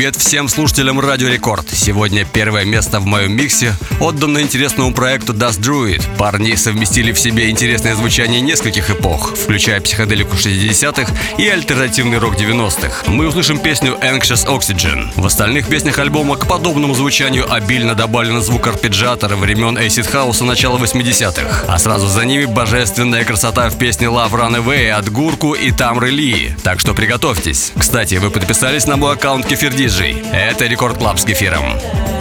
Привет всем слушателям Радио Рекорд. Сегодня первое место в моем миксе отдано интересному проекту Dust Druid. Парни совместили в себе интересное звучание нескольких эпох, включая психоделику 60-х и альтернативный рок 90-х. Мы услышим песню Anxious Oxygen. В остальных песнях альбома к подобному звучанию обильно добавлено звук арпеджиатора времен Acid House начала 80-х. А сразу за ними божественная красота в песне Love Runaway от Гурку и Тамры Ли. Так что приготовьтесь. Кстати, вы подписались на мой аккаунт Кефир Диджей. Это Record Club с кефиром.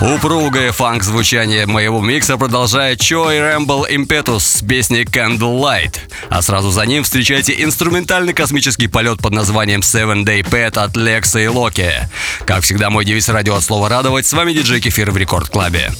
Упругое фанк-звучание моего микса продолжает Чой Рэмбл Импетус с песней Candlelight. А сразу за ним встречайте инструментальный космический полет под названием Seven Day Pet от Лекса и Локи. Как всегда, мой девиз радио от слова радовать. С вами диджей Кефир в Рекорд Клабе.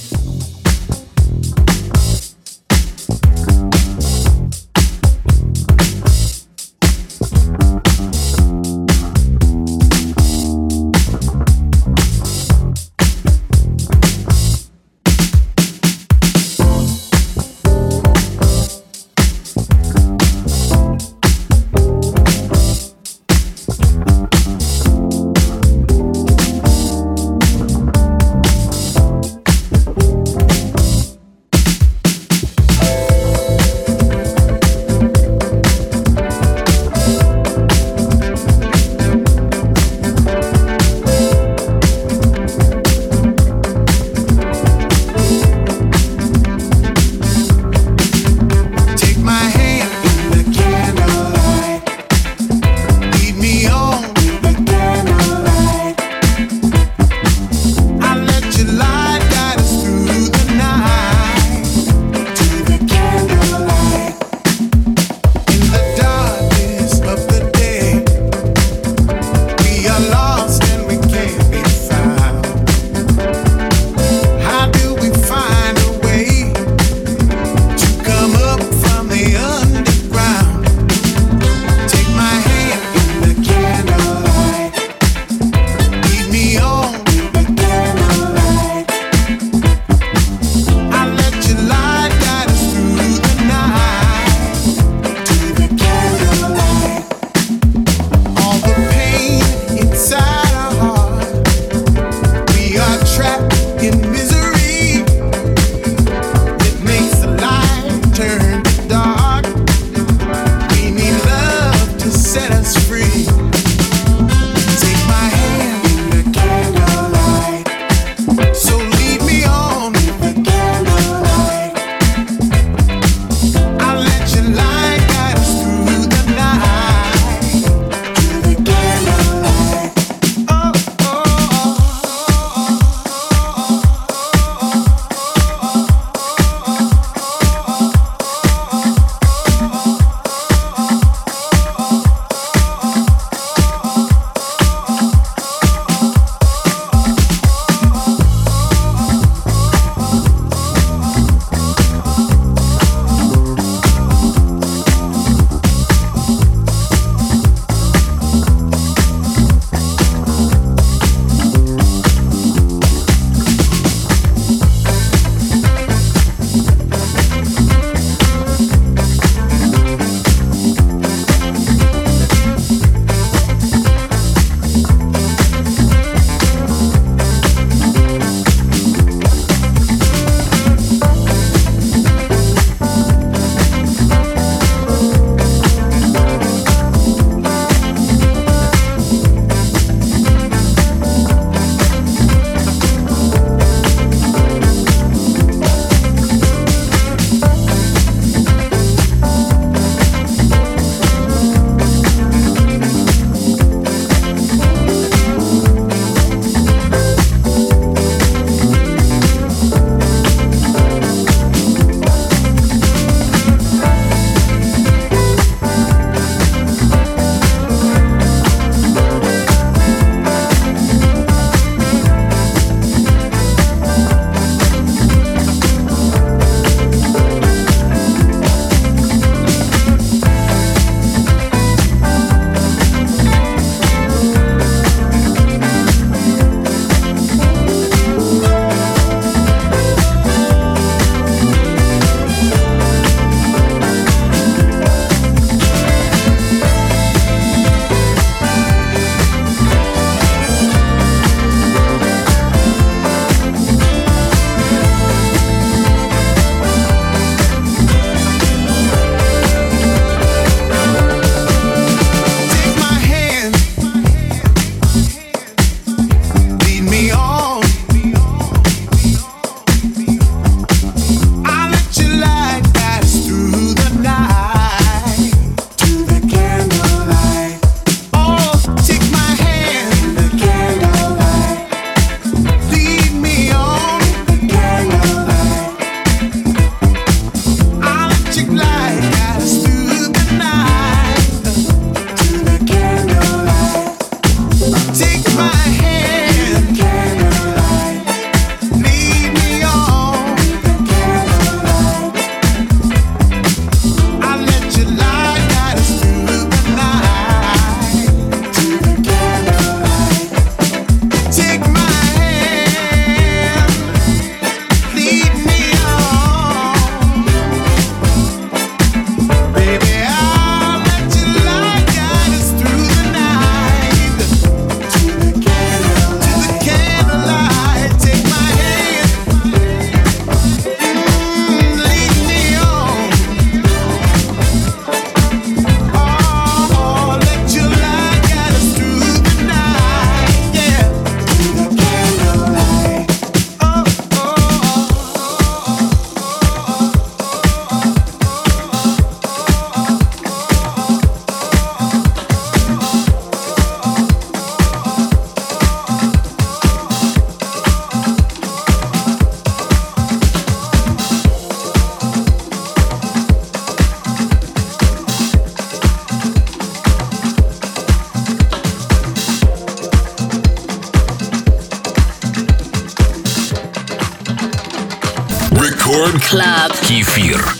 Club. Кефир.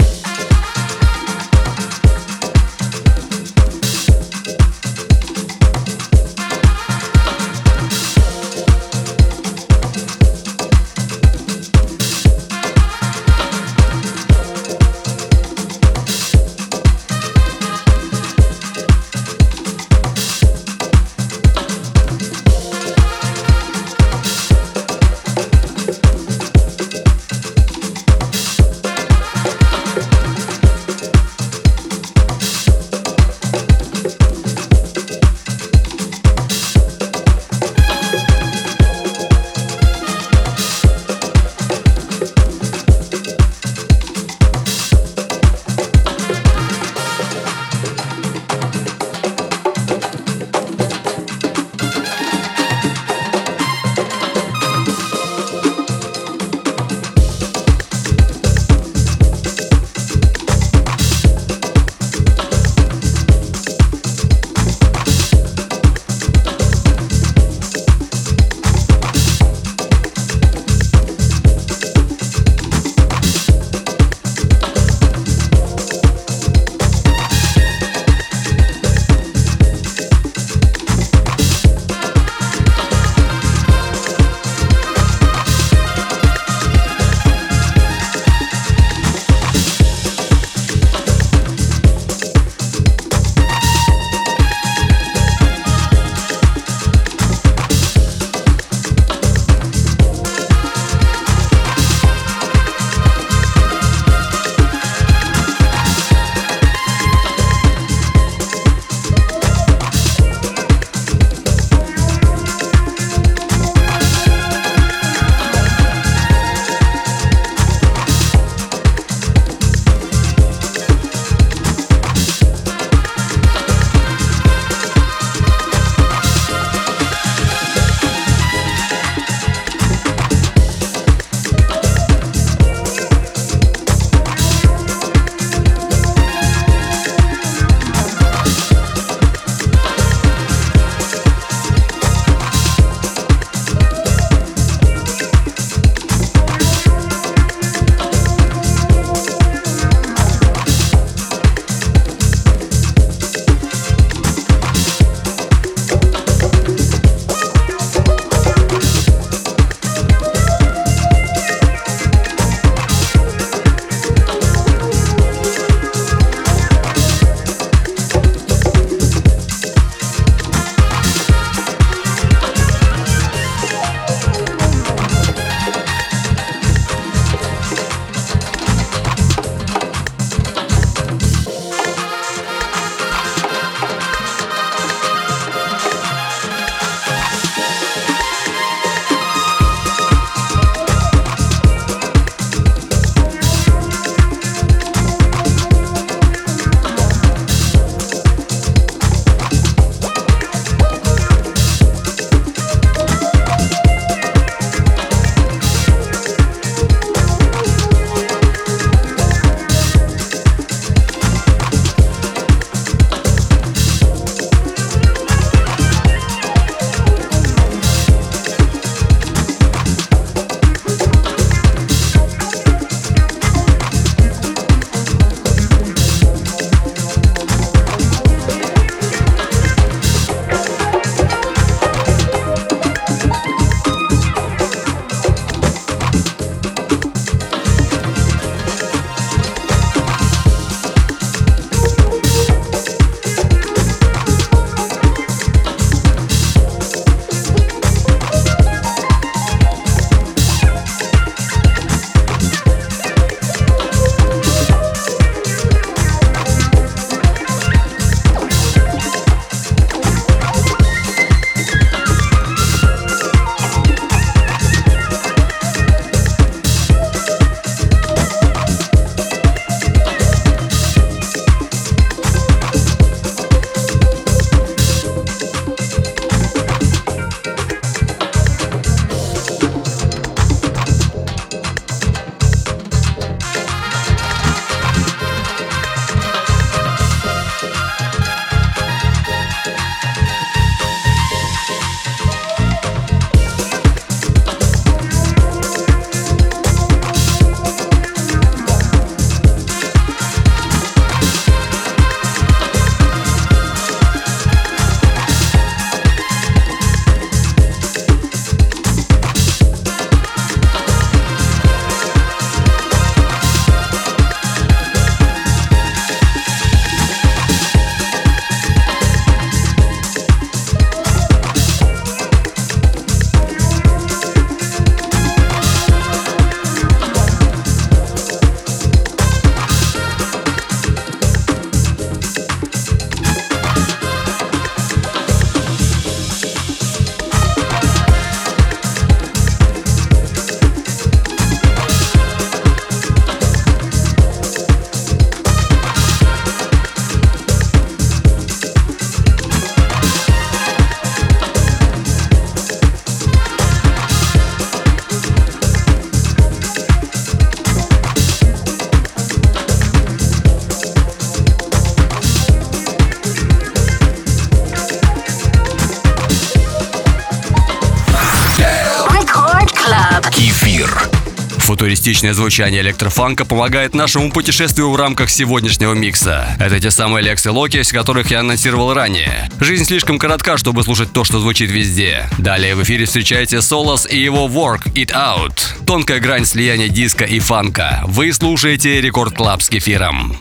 Футуристичное звучание электрофанка помогает нашему путешествию в рамках сегодняшнего микса. Это те самые лекции Локис, которых я анонсировал ранее. Жизнь слишком коротка, чтобы слушать то, что звучит везде. Далее в эфире встречайте Солос и его Work It Out. Тонкая грань слияния диска и фанка. Вы слушаете Record Club с кефиром.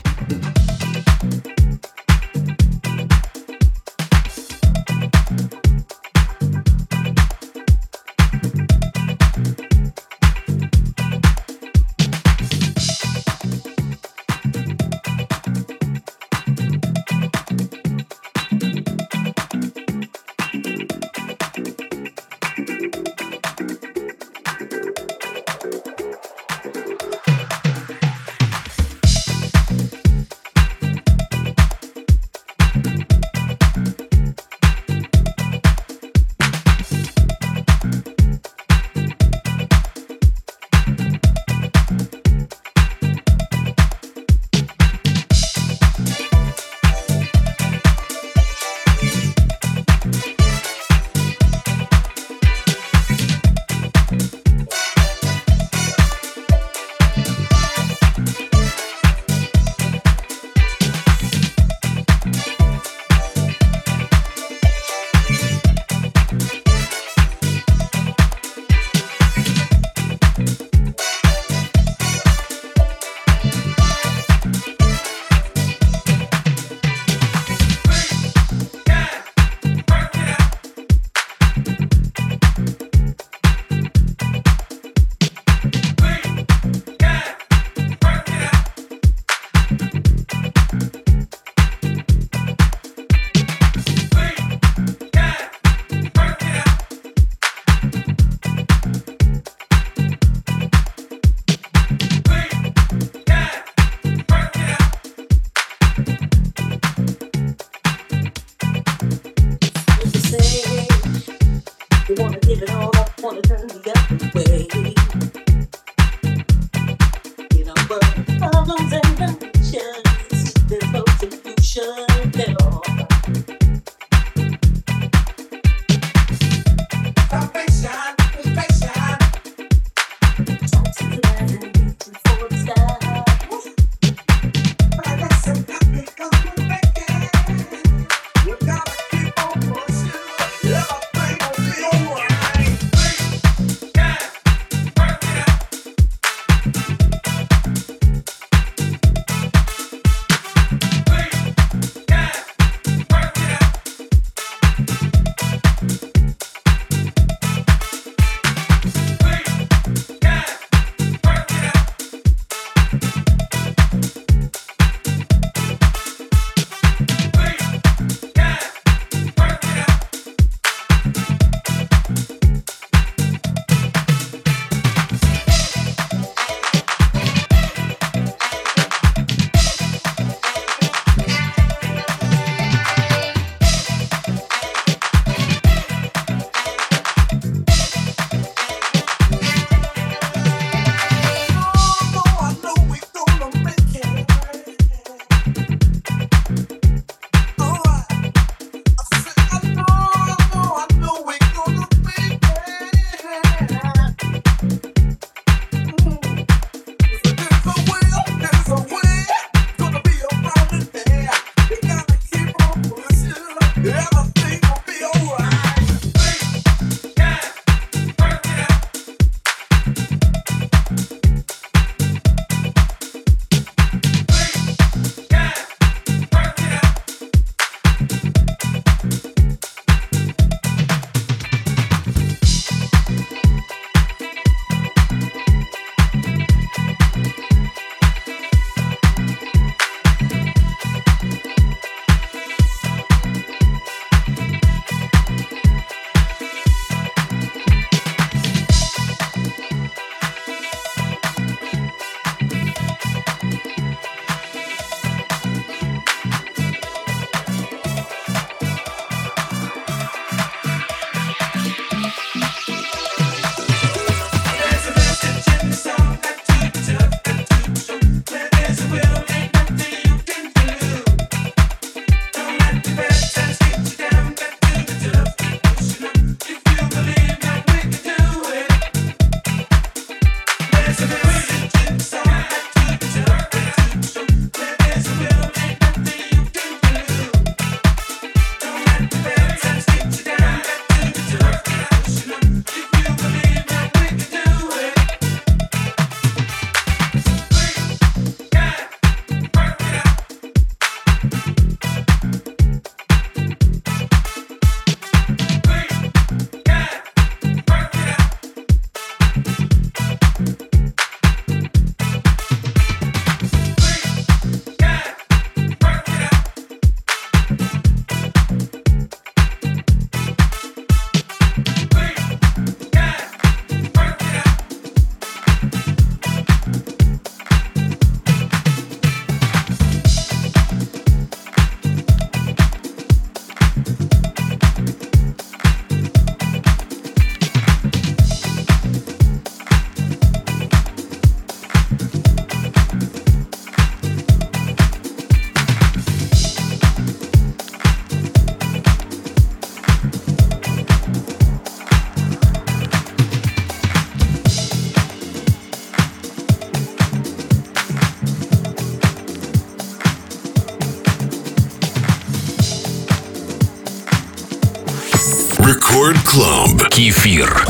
Кефир.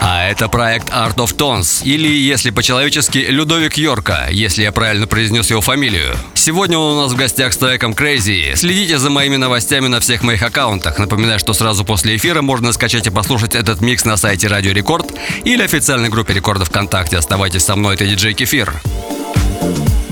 А это проект Art of Tones, или, если по-человечески, Людовик Йорка, если я правильно произнес его фамилию. Сегодня он у нас в гостях с треком Crazy. Следите за моими новостями на всех моих аккаунтах. Напоминаю, что сразу после эфира можно скачать и послушать этот микс на сайте Радио Рекорд или официальной группе Рекорда ВКонтакте. Оставайтесь со мной, это диджей Кефир. Club.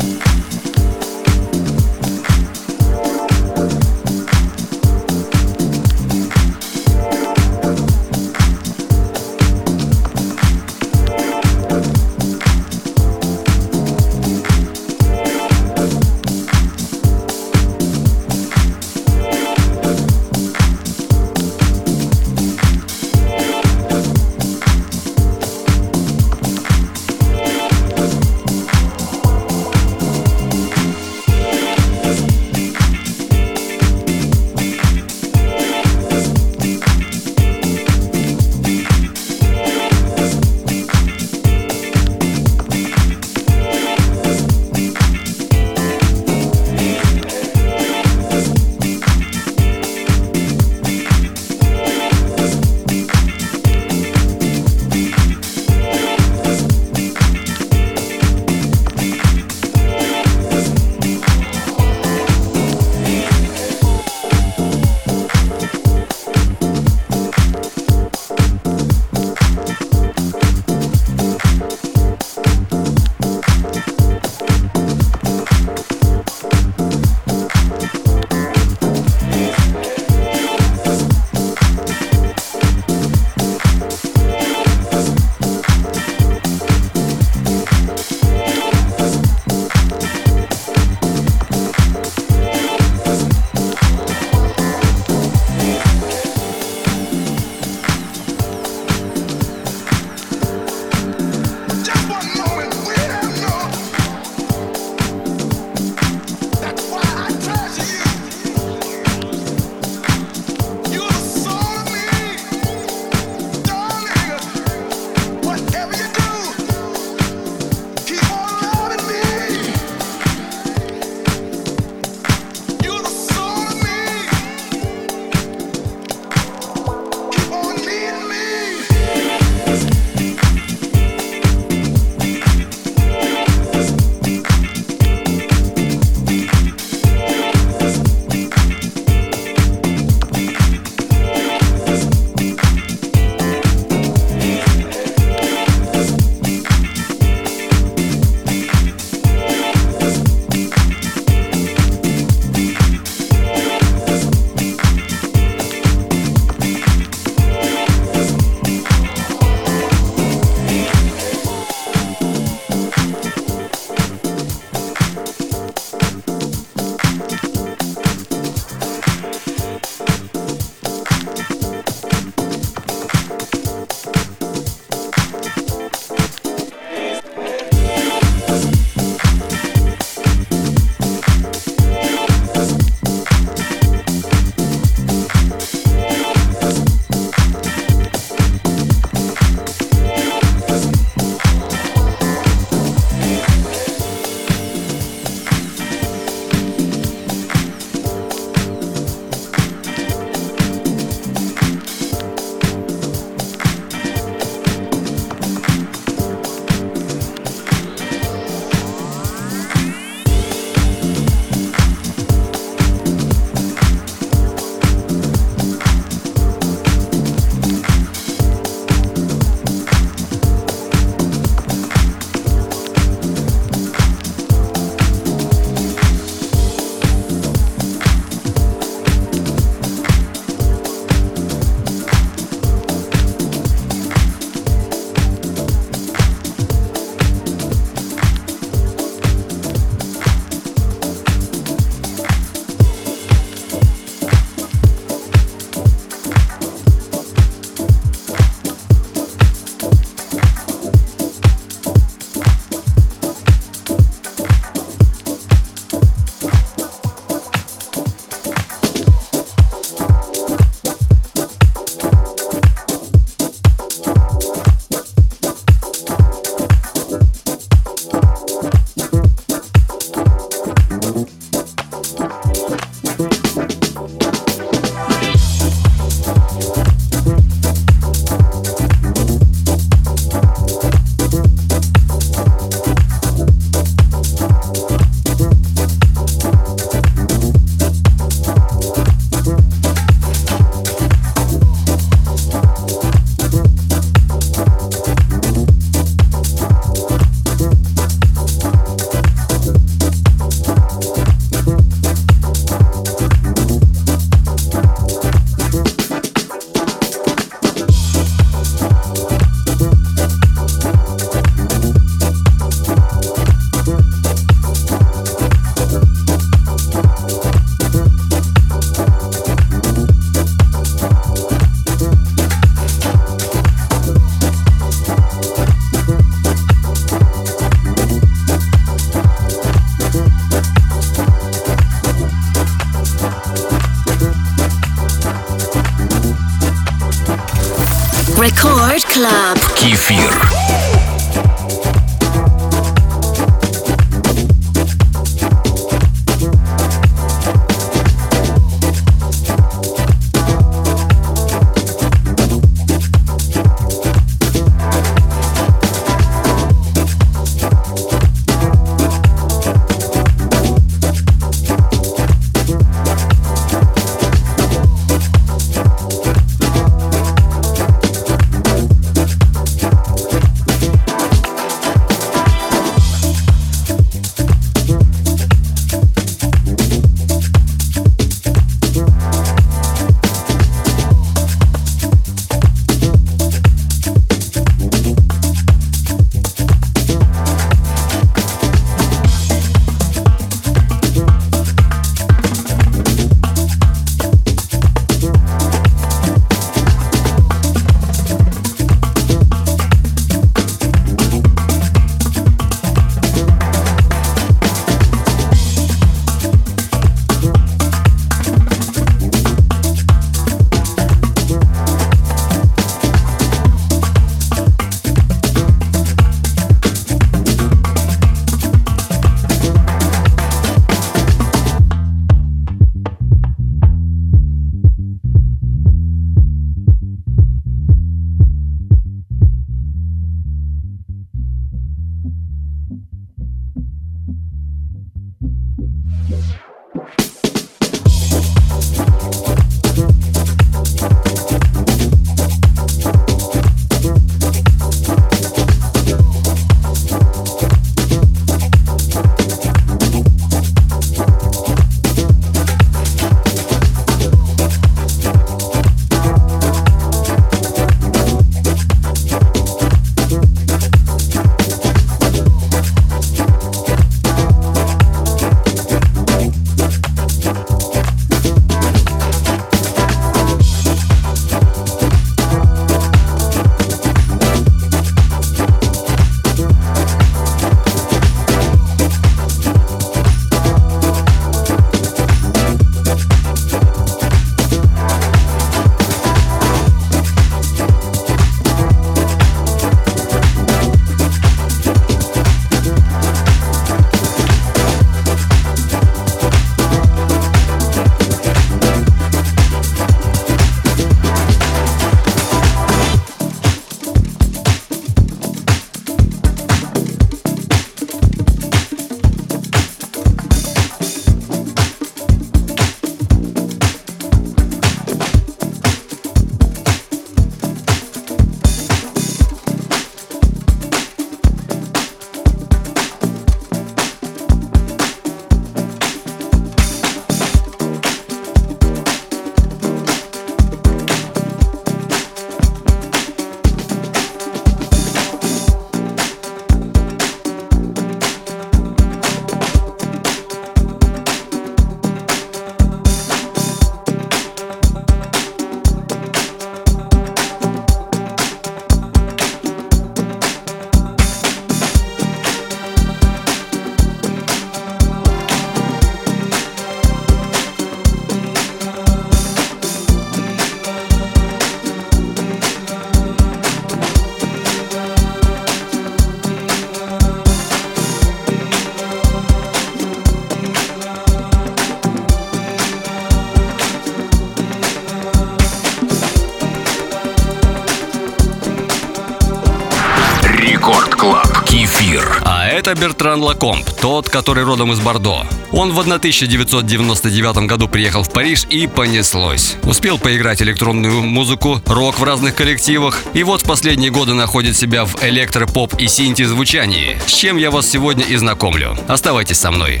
Бертран Лакомб, тот, который родом из Бордо. Он в 1999 году приехал в Париж и понеслось. Успел поиграть электронную музыку, рок в разных коллективах, и вот в последние годы находит себя в электропоп и синти звучании, с чем я вас сегодня и знакомлю. Оставайтесь со мной.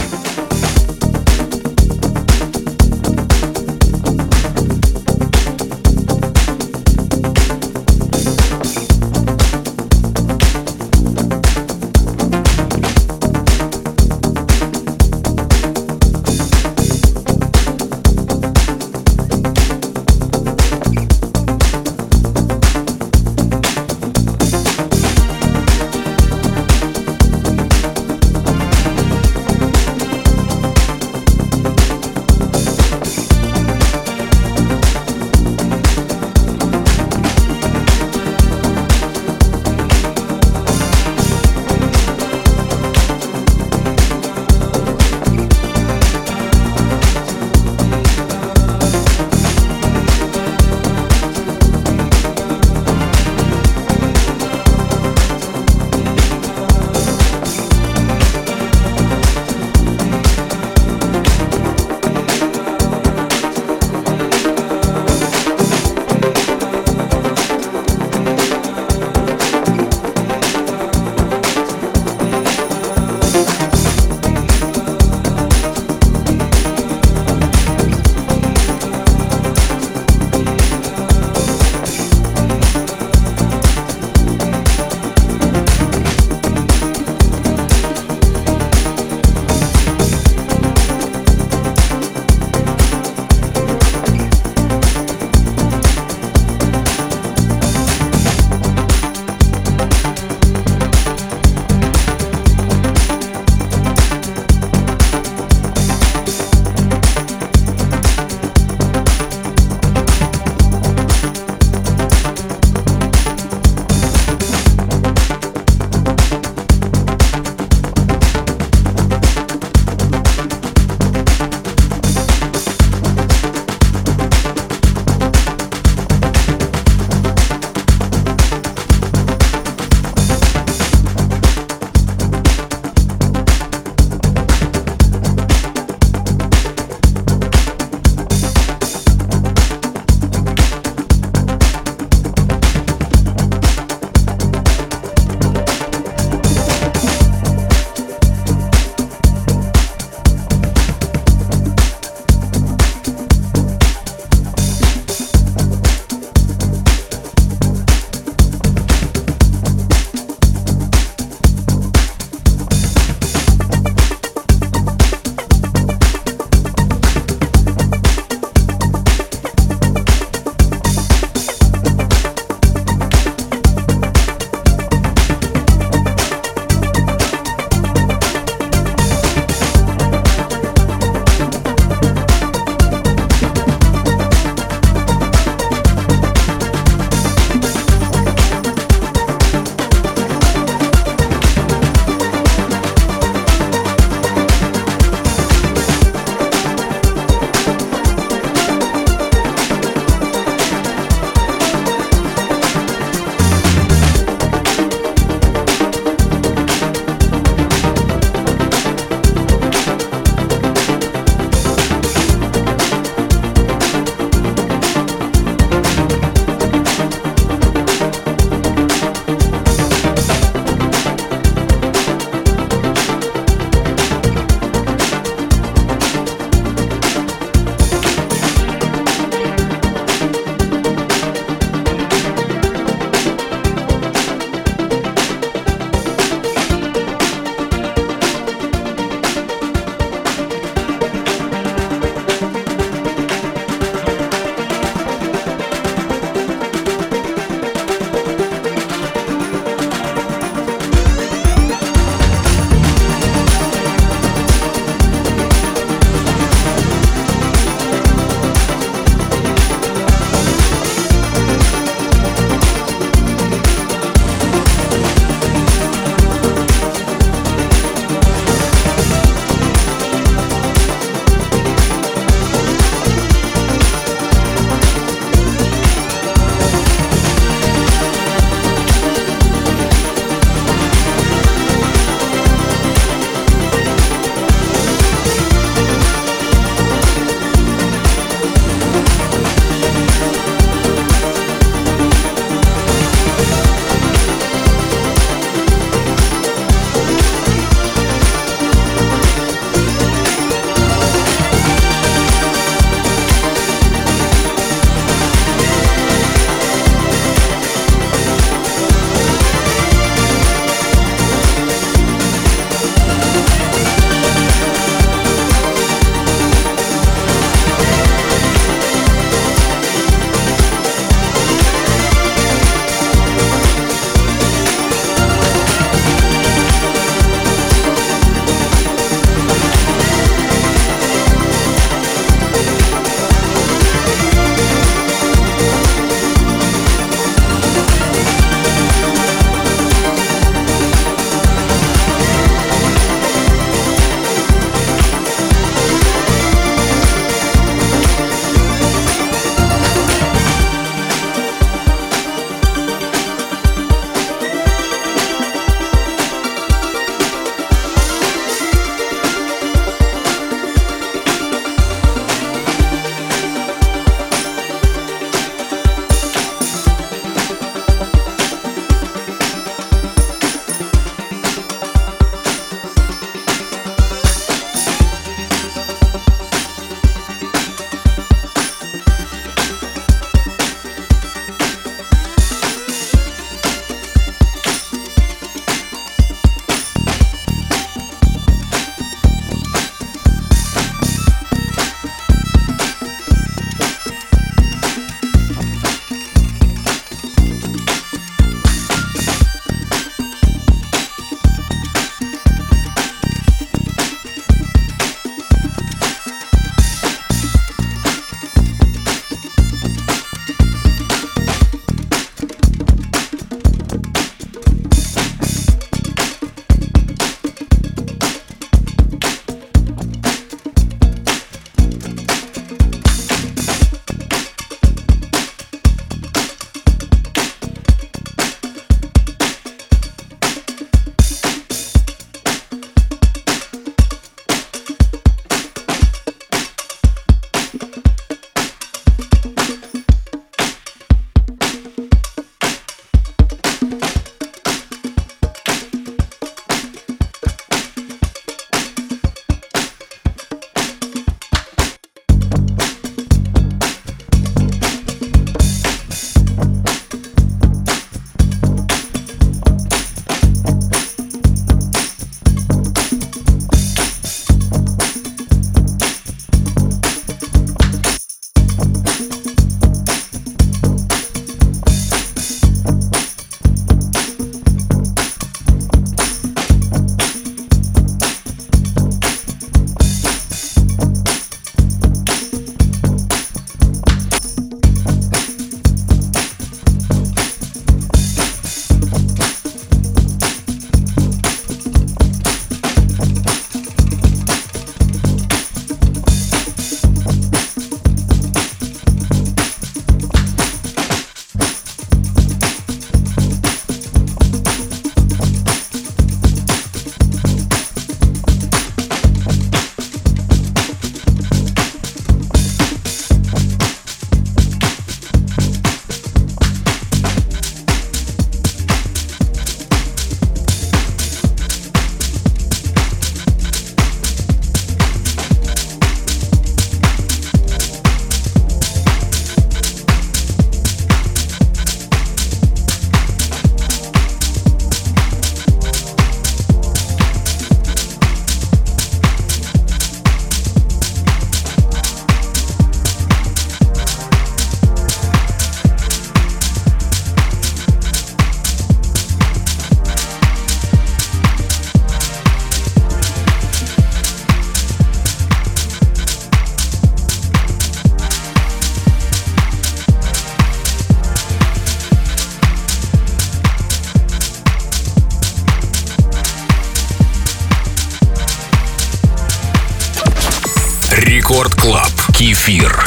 Кефир.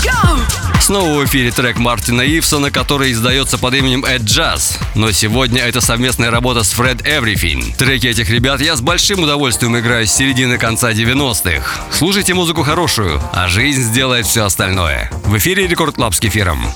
Снова в эфире трек Мартина Ивсона, который издается под именем Atjazz. Но сегодня это совместная работа с Fred Everything. Треки этих ребят я с большим удовольствием играю с середины конца 90-х. Слушайте музыку хорошую, а жизнь сделает все остальное. В эфире Record Club с кефиром.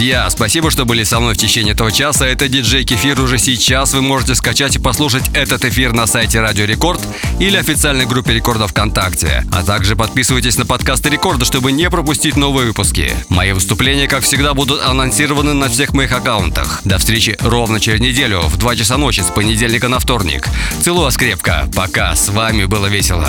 Друзья, спасибо, что были со мной в течение этого часа. Это диджей Кефир. Уже сейчас вы можете скачать и послушать этот эфир на сайте Радио Рекорд или официальной группе Рекорда ВКонтакте. А также подписывайтесь на подкасты Рекорда, чтобы не пропустить новые выпуски. Мои выступления, как всегда, будут анонсированы на всех моих аккаунтах. До встречи ровно через неделю в 2 часа ночи с понедельника на вторник. Целую вас крепко. Пока. С вами было весело.